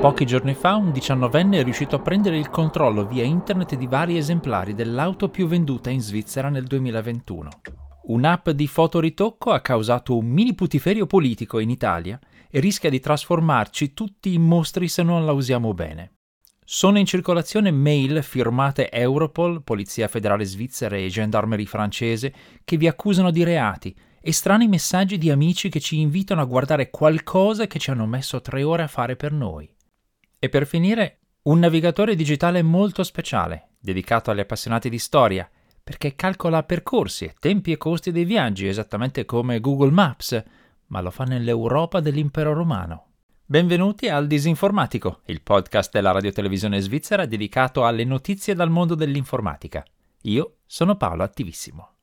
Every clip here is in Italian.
Pochi giorni fa un diciannovenne è riuscito a prendere il controllo via internet di vari esemplari dell'auto più venduta in Svizzera nel 2021. Un'app di fotoritocco ha causato un mini putiferio politico in Italia e rischia di trasformarci tutti in mostri se non la usiamo bene. Sono in circolazione mail firmate Europol, Polizia Federale Svizzera e Gendarmerie francese che vi accusano di reati e strani messaggi di amici che ci invitano a guardare qualcosa che ci hanno messo tre ore a fare per noi. E per finire, un navigatore digitale molto speciale, dedicato agli appassionati di storia, perché calcola percorsi, tempi e costi dei viaggi esattamente come Google Maps, ma lo fa nell'Europa dell'impero romano. Benvenuti al Disinformatico, il podcast della radiotelevisione svizzera dedicato alle notizie dal mondo dell'informatica. Io sono Paolo Attivissimo.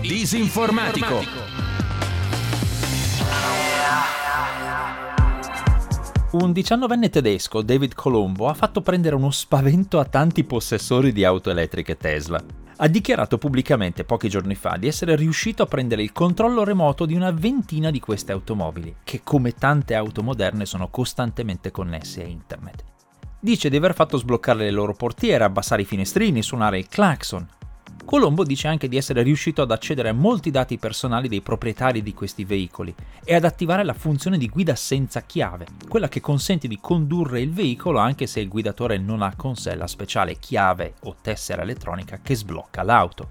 Disinformatico. Un diciannovenne tedesco, David Colombo, ha fatto prendere uno spavento a tanti possessori di auto elettriche Tesla. Ha dichiarato pubblicamente pochi giorni fa di essere riuscito a prendere il controllo remoto di una ventina di queste automobili, che come tante auto moderne sono costantemente connesse a internet. Dice di aver fatto sbloccare le loro portiere, abbassare i finestrini, suonare il clacson, Colombo dice anche di essere riuscito ad accedere a molti dati personali dei proprietari di questi veicoli e ad attivare la funzione di guida senza chiave, quella che consente di condurre il veicolo anche se il guidatore non ha con sé la speciale chiave o tessera elettronica che sblocca l'auto.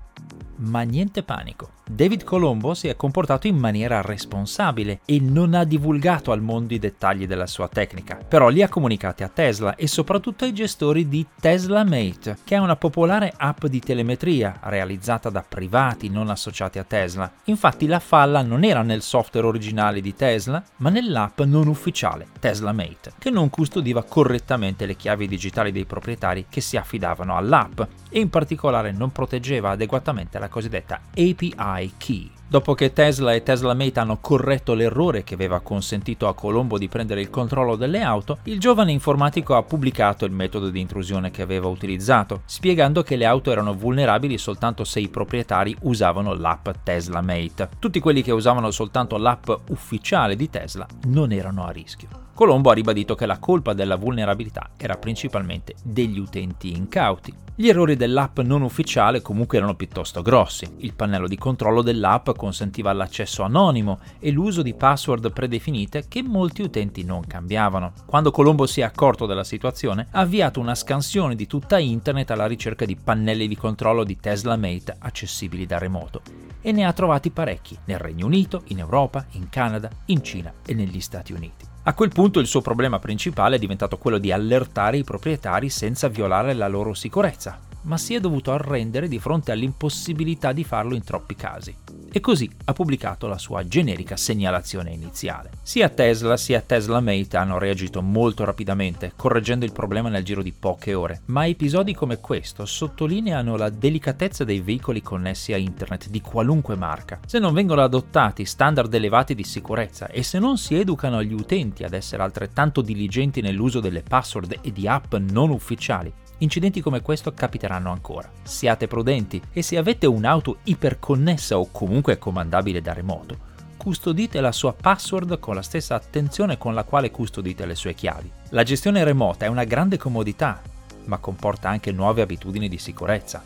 Ma niente panico. David Colombo si è comportato in maniera responsabile e non ha divulgato al mondo i dettagli della sua tecnica, però li ha comunicati a Tesla e soprattutto ai gestori di Tesla Mate, che è una popolare app di telemetria realizzata da privati non associati a Tesla. Infatti la falla non era nel software originale di Tesla, ma nell'app non ufficiale Tesla Mate, che non custodiva correttamente le chiavi digitali dei proprietari che si affidavano all'app e in particolare non proteggeva adeguatamente la cosiddetta API Key. Dopo che Tesla e Tesla Mate hanno corretto l'errore che aveva consentito a Colombo di prendere il controllo delle auto, il giovane informatico ha pubblicato il metodo di intrusione che aveva utilizzato, spiegando che le auto erano vulnerabili soltanto se i proprietari usavano l'app Tesla Mate. Tutti quelli che usavano soltanto l'app ufficiale di Tesla non erano a rischio. Colombo ha ribadito che la colpa della vulnerabilità era principalmente degli utenti incauti. Gli errori dell'app non ufficiale comunque erano piuttosto grossi. Il pannello di controllo dell'app consentiva l'accesso anonimo e l'uso di password predefinite che molti utenti non cambiavano. Quando Colombo si è accorto della situazione, ha avviato una scansione di tutta internet alla ricerca di pannelli di controllo di Tesla Mate accessibili da remoto e ne ha trovati parecchi nel Regno Unito, in Europa, in Canada, in Cina e negli Stati Uniti. A quel punto il suo problema principale è diventato quello di allertare i proprietari senza violare la loro sicurezza, ma si è dovuto arrendere di fronte all'impossibilità di farlo in troppi casi e così ha pubblicato la sua generica segnalazione iniziale. Sia Tesla sia Tesla Mate hanno reagito molto rapidamente, correggendo il problema nel giro di poche ore, ma episodi come questo sottolineano la delicatezza dei veicoli connessi a internet di qualunque marca. Se non vengono adottati standard elevati di sicurezza e se non si educano agli utenti ad essere altrettanto diligenti nell'uso delle password e di app non ufficiali, Incidenti come questo capiteranno ancora. Siate prudenti e se avete un'auto iperconnessa o comunque comandabile da remoto, custodite la sua password con la stessa attenzione con la quale custodite le sue chiavi. La gestione remota è una grande comodità, ma comporta anche nuove abitudini di sicurezza.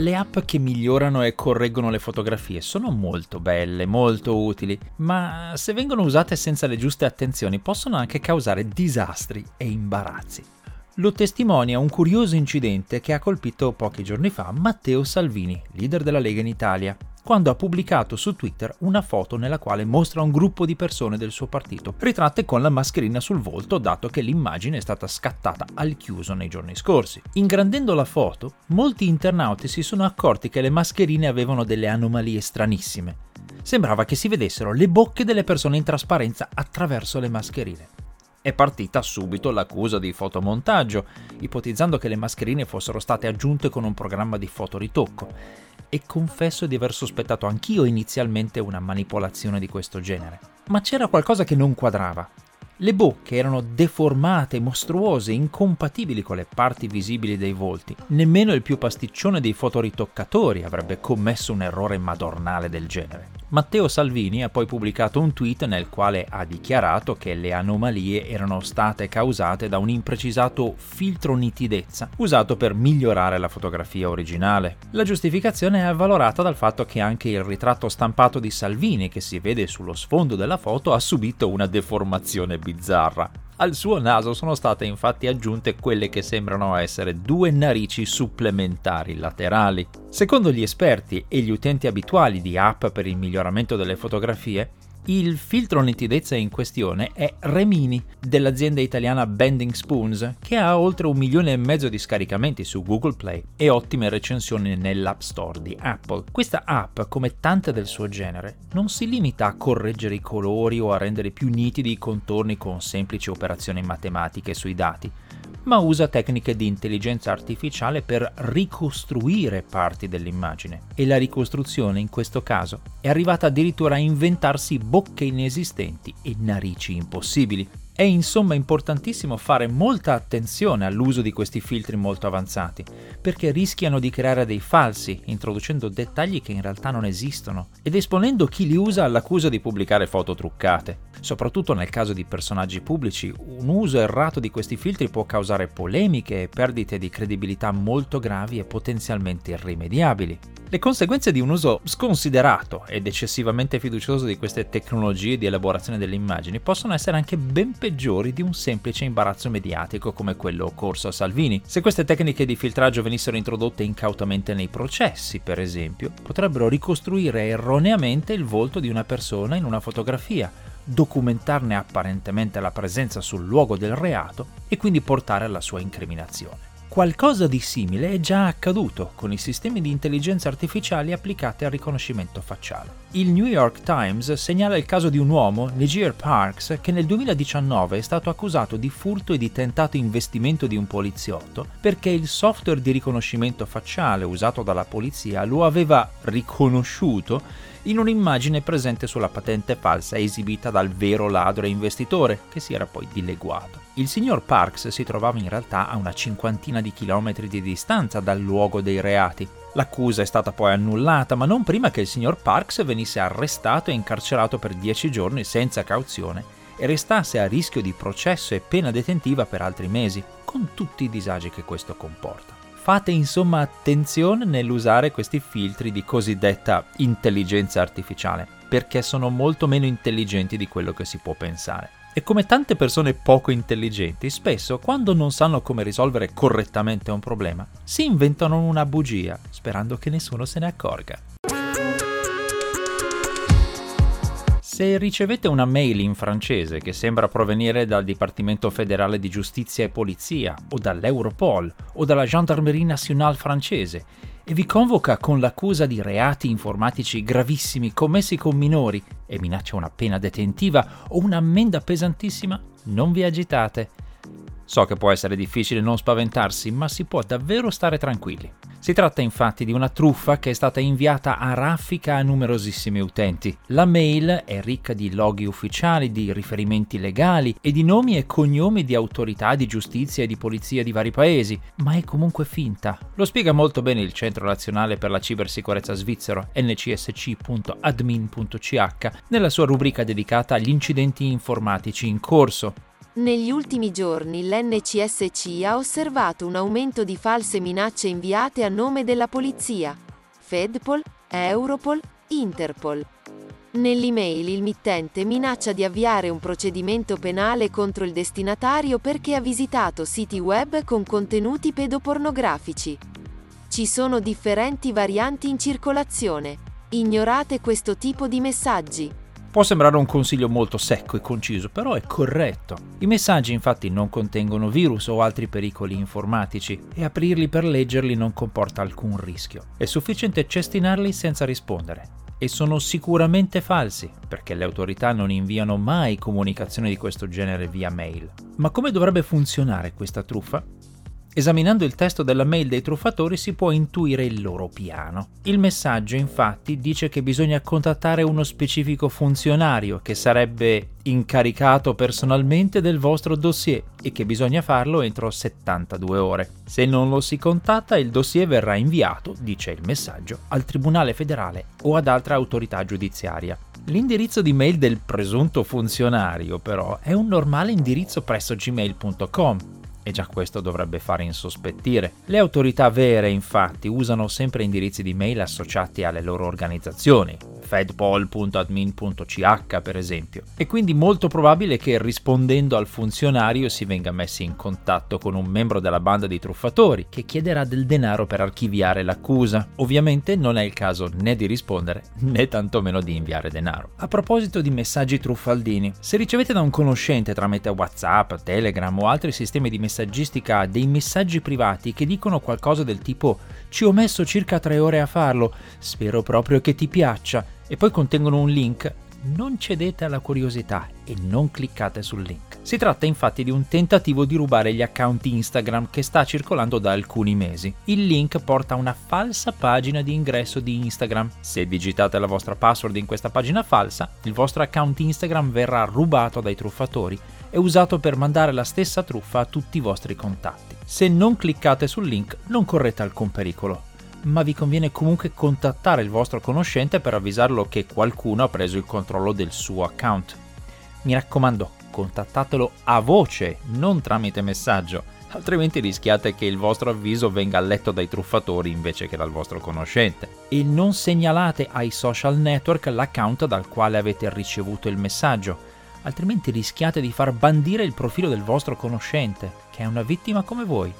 Le app che migliorano e correggono le fotografie sono molto belle, molto utili, ma se vengono usate senza le giuste attenzioni possono anche causare disastri e imbarazzi. Lo testimonia un curioso incidente che ha colpito pochi giorni fa Matteo Salvini, leader della Lega in Italia quando ha pubblicato su Twitter una foto nella quale mostra un gruppo di persone del suo partito, ritratte con la mascherina sul volto, dato che l'immagine è stata scattata al chiuso nei giorni scorsi. Ingrandendo la foto, molti internauti si sono accorti che le mascherine avevano delle anomalie stranissime. Sembrava che si vedessero le bocche delle persone in trasparenza attraverso le mascherine. È partita subito l'accusa di fotomontaggio, ipotizzando che le mascherine fossero state aggiunte con un programma di fotoritocco e confesso di aver sospettato anch'io inizialmente una manipolazione di questo genere. Ma c'era qualcosa che non quadrava. Le bocche erano deformate, mostruose, incompatibili con le parti visibili dei volti. Nemmeno il più pasticcione dei fotoritoccatori avrebbe commesso un errore madornale del genere. Matteo Salvini ha poi pubblicato un tweet nel quale ha dichiarato che le anomalie erano state causate da un imprecisato filtro nitidezza usato per migliorare la fotografia originale. La giustificazione è avvalorata dal fatto che anche il ritratto stampato di Salvini che si vede sullo sfondo della foto ha subito una deformazione bizzarra. Al suo naso sono state infatti aggiunte quelle che sembrano essere due narici supplementari laterali. Secondo gli esperti e gli utenti abituali di app per il miglioramento delle fotografie, il filtro nitidezza in questione è Remini dell'azienda italiana Bending Spoons che ha oltre un milione e mezzo di scaricamenti su Google Play e ottime recensioni nell'App Store di Apple. Questa app, come tante del suo genere, non si limita a correggere i colori o a rendere più nitidi i contorni con semplici operazioni matematiche sui dati, ma usa tecniche di intelligenza artificiale per ricostruire parti dell'immagine. E la ricostruzione in questo caso è arrivata addirittura a inventarsi bocche inesistenti e narici impossibili. È insomma importantissimo fare molta attenzione all'uso di questi filtri molto avanzati, perché rischiano di creare dei falsi, introducendo dettagli che in realtà non esistono, ed esponendo chi li usa all'accusa di pubblicare foto truccate. Soprattutto nel caso di personaggi pubblici, un uso errato di questi filtri può causare polemiche e perdite di credibilità molto gravi e potenzialmente irrimediabili. Le conseguenze di un uso sconsiderato ed eccessivamente fiducioso di queste tecnologie di elaborazione delle immagini possono essere anche ben peggiori di un semplice imbarazzo mediatico come quello occorso a Salvini. Se queste tecniche di filtraggio venissero introdotte incautamente nei processi, per esempio, potrebbero ricostruire erroneamente il volto di una persona in una fotografia, documentarne apparentemente la presenza sul luogo del reato e quindi portare alla sua incriminazione. Qualcosa di simile è già accaduto con i sistemi di intelligenza artificiali applicati al riconoscimento facciale. Il New York Times segnala il caso di un uomo, Niger Parks, che nel 2019 è stato accusato di furto e di tentato investimento di un poliziotto perché il software di riconoscimento facciale usato dalla polizia lo aveva riconosciuto in un'immagine presente sulla patente falsa esibita dal vero ladro e investitore, che si era poi dileguato. Il signor Parks si trovava in realtà a una cinquantina di chilometri di distanza dal luogo dei reati. L'accusa è stata poi annullata, ma non prima che il signor Parks venisse arrestato e incarcerato per dieci giorni senza cauzione e restasse a rischio di processo e pena detentiva per altri mesi, con tutti i disagi che questo comporta. Fate insomma attenzione nell'usare questi filtri di cosiddetta intelligenza artificiale, perché sono molto meno intelligenti di quello che si può pensare. E come tante persone poco intelligenti, spesso quando non sanno come risolvere correttamente un problema, si inventano una bugia, sperando che nessuno se ne accorga. Se ricevete una mail in francese che sembra provenire dal Dipartimento federale di giustizia e polizia, o dall'Europol, o dalla Gendarmerie nationale francese, e vi convoca con l'accusa di reati informatici gravissimi commessi con minori e minaccia una pena detentiva o un'ammenda pesantissima, non vi agitate. So che può essere difficile non spaventarsi, ma si può davvero stare tranquilli. Si tratta infatti di una truffa che è stata inviata a raffica a numerosissimi utenti. La mail è ricca di loghi ufficiali, di riferimenti legali e di nomi e cognomi di autorità di giustizia e di polizia di vari paesi, ma è comunque finta. Lo spiega molto bene il Centro Nazionale per la Cibersicurezza svizzero, ncsc.admin.ch, nella sua rubrica dedicata agli incidenti informatici in corso. Negli ultimi giorni l'NCSC ha osservato un aumento di false minacce inviate a nome della polizia, Fedpol, Europol, Interpol. Nell'email il mittente minaccia di avviare un procedimento penale contro il destinatario perché ha visitato siti web con contenuti pedopornografici. Ci sono differenti varianti in circolazione. Ignorate questo tipo di messaggi. Può sembrare un consiglio molto secco e conciso, però è corretto. I messaggi infatti non contengono virus o altri pericoli informatici e aprirli per leggerli non comporta alcun rischio. È sufficiente cestinarli senza rispondere. E sono sicuramente falsi, perché le autorità non inviano mai comunicazioni di questo genere via mail. Ma come dovrebbe funzionare questa truffa? Esaminando il testo della mail dei truffatori si può intuire il loro piano. Il messaggio infatti dice che bisogna contattare uno specifico funzionario che sarebbe incaricato personalmente del vostro dossier e che bisogna farlo entro 72 ore. Se non lo si contatta il dossier verrà inviato, dice il messaggio, al Tribunale federale o ad altra autorità giudiziaria. L'indirizzo di mail del presunto funzionario però è un normale indirizzo presso gmail.com e già questo dovrebbe fare insospettire. Le autorità vere, infatti, usano sempre indirizzi di mail associati alle loro organizzazioni, fedpol.admin.ch per esempio, è quindi molto probabile che rispondendo al funzionario si venga messi in contatto con un membro della banda di truffatori che chiederà del denaro per archiviare l'accusa. Ovviamente non è il caso né di rispondere né tantomeno di inviare denaro. A proposito di messaggi truffaldini, se ricevete da un conoscente tramite WhatsApp, Telegram o altri sistemi di messaggistica dei messaggi privati che dicono qualcosa del tipo ci ho messo circa tre ore a farlo, spero proprio che ti piaccia, e poi contengono un link, non cedete alla curiosità e non cliccate sul link. Si tratta infatti di un tentativo di rubare gli account Instagram che sta circolando da alcuni mesi. Il link porta a una falsa pagina di ingresso di Instagram. Se digitate la vostra password in questa pagina falsa, il vostro account Instagram verrà rubato dai truffatori e usato per mandare la stessa truffa a tutti i vostri contatti. Se non cliccate sul link non correte alcun pericolo ma vi conviene comunque contattare il vostro conoscente per avvisarlo che qualcuno ha preso il controllo del suo account. Mi raccomando, contattatelo a voce, non tramite messaggio, altrimenti rischiate che il vostro avviso venga letto dai truffatori invece che dal vostro conoscente. E non segnalate ai social network l'account dal quale avete ricevuto il messaggio, altrimenti rischiate di far bandire il profilo del vostro conoscente, che è una vittima come voi.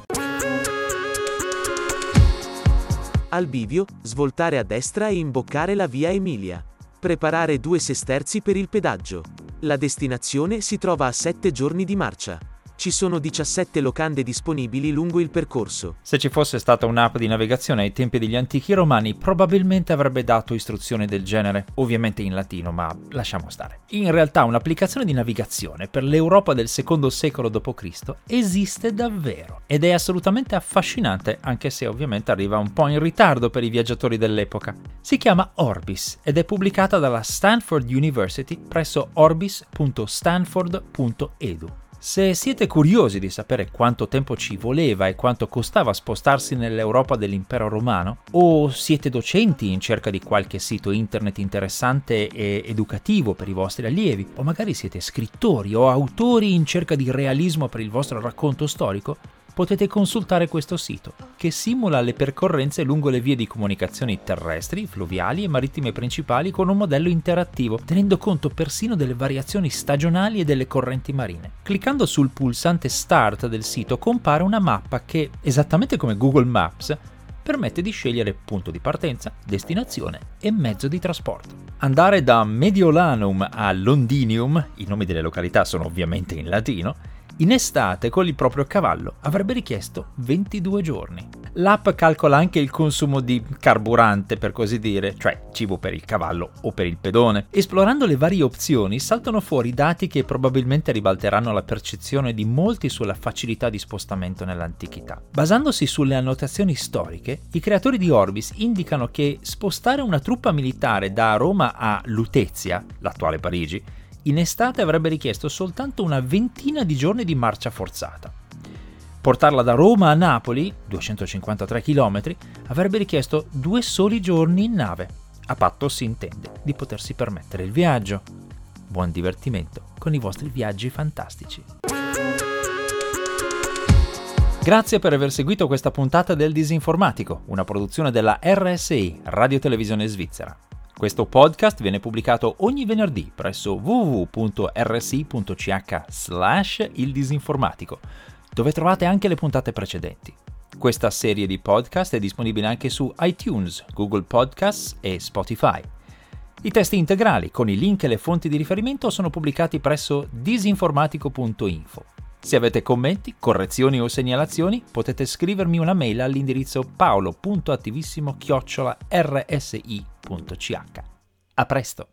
Al bivio, svoltare a destra e imboccare la via Emilia. Preparare due sesterzi per il pedaggio. La destinazione si trova a 7 giorni di marcia. Ci sono 17 locande disponibili lungo il percorso. Se ci fosse stata un'app di navigazione ai tempi degli antichi romani, probabilmente avrebbe dato istruzioni del genere, ovviamente in latino, ma lasciamo stare. In realtà un'applicazione di navigazione per l'Europa del secondo secolo d.C. esiste davvero ed è assolutamente affascinante, anche se ovviamente arriva un po' in ritardo per i viaggiatori dell'epoca. Si chiama Orbis ed è pubblicata dalla Stanford University presso orbis.stanford.edu. Se siete curiosi di sapere quanto tempo ci voleva e quanto costava spostarsi nell'Europa dell'impero romano, o siete docenti in cerca di qualche sito internet interessante e educativo per i vostri allievi, o magari siete scrittori o autori in cerca di realismo per il vostro racconto storico, potete consultare questo sito, che simula le percorrenze lungo le vie di comunicazioni terrestri, fluviali e marittime principali con un modello interattivo, tenendo conto persino delle variazioni stagionali e delle correnti marine. Cliccando sul pulsante Start del sito compare una mappa che, esattamente come Google Maps, permette di scegliere punto di partenza, destinazione e mezzo di trasporto. Andare da Mediolanum a Londinium, i nomi delle località sono ovviamente in latino, in estate con il proprio cavallo avrebbe richiesto 22 giorni. L'app calcola anche il consumo di carburante, per così dire, cioè cibo per il cavallo o per il pedone. Esplorando le varie opzioni saltano fuori dati che probabilmente ribalteranno la percezione di molti sulla facilità di spostamento nell'antichità. Basandosi sulle annotazioni storiche, i creatori di Orbis indicano che spostare una truppa militare da Roma a Lutezia, l'attuale Parigi, in estate avrebbe richiesto soltanto una ventina di giorni di marcia forzata. Portarla da Roma a Napoli, 253 km, avrebbe richiesto due soli giorni in nave, a patto si intende di potersi permettere il viaggio. Buon divertimento con i vostri viaggi fantastici. Grazie per aver seguito questa puntata del Disinformatico, una produzione della RSI, Radio Televisione Svizzera. Questo podcast viene pubblicato ogni venerdì presso www.rsi.ch slash il disinformatico, dove trovate anche le puntate precedenti. Questa serie di podcast è disponibile anche su iTunes, Google Podcasts e Spotify. I testi integrali con i link e le fonti di riferimento sono pubblicati presso disinformatico.info. Se avete commenti, correzioni o segnalazioni, potete scrivermi una mail all'indirizzo www.ch. A presto!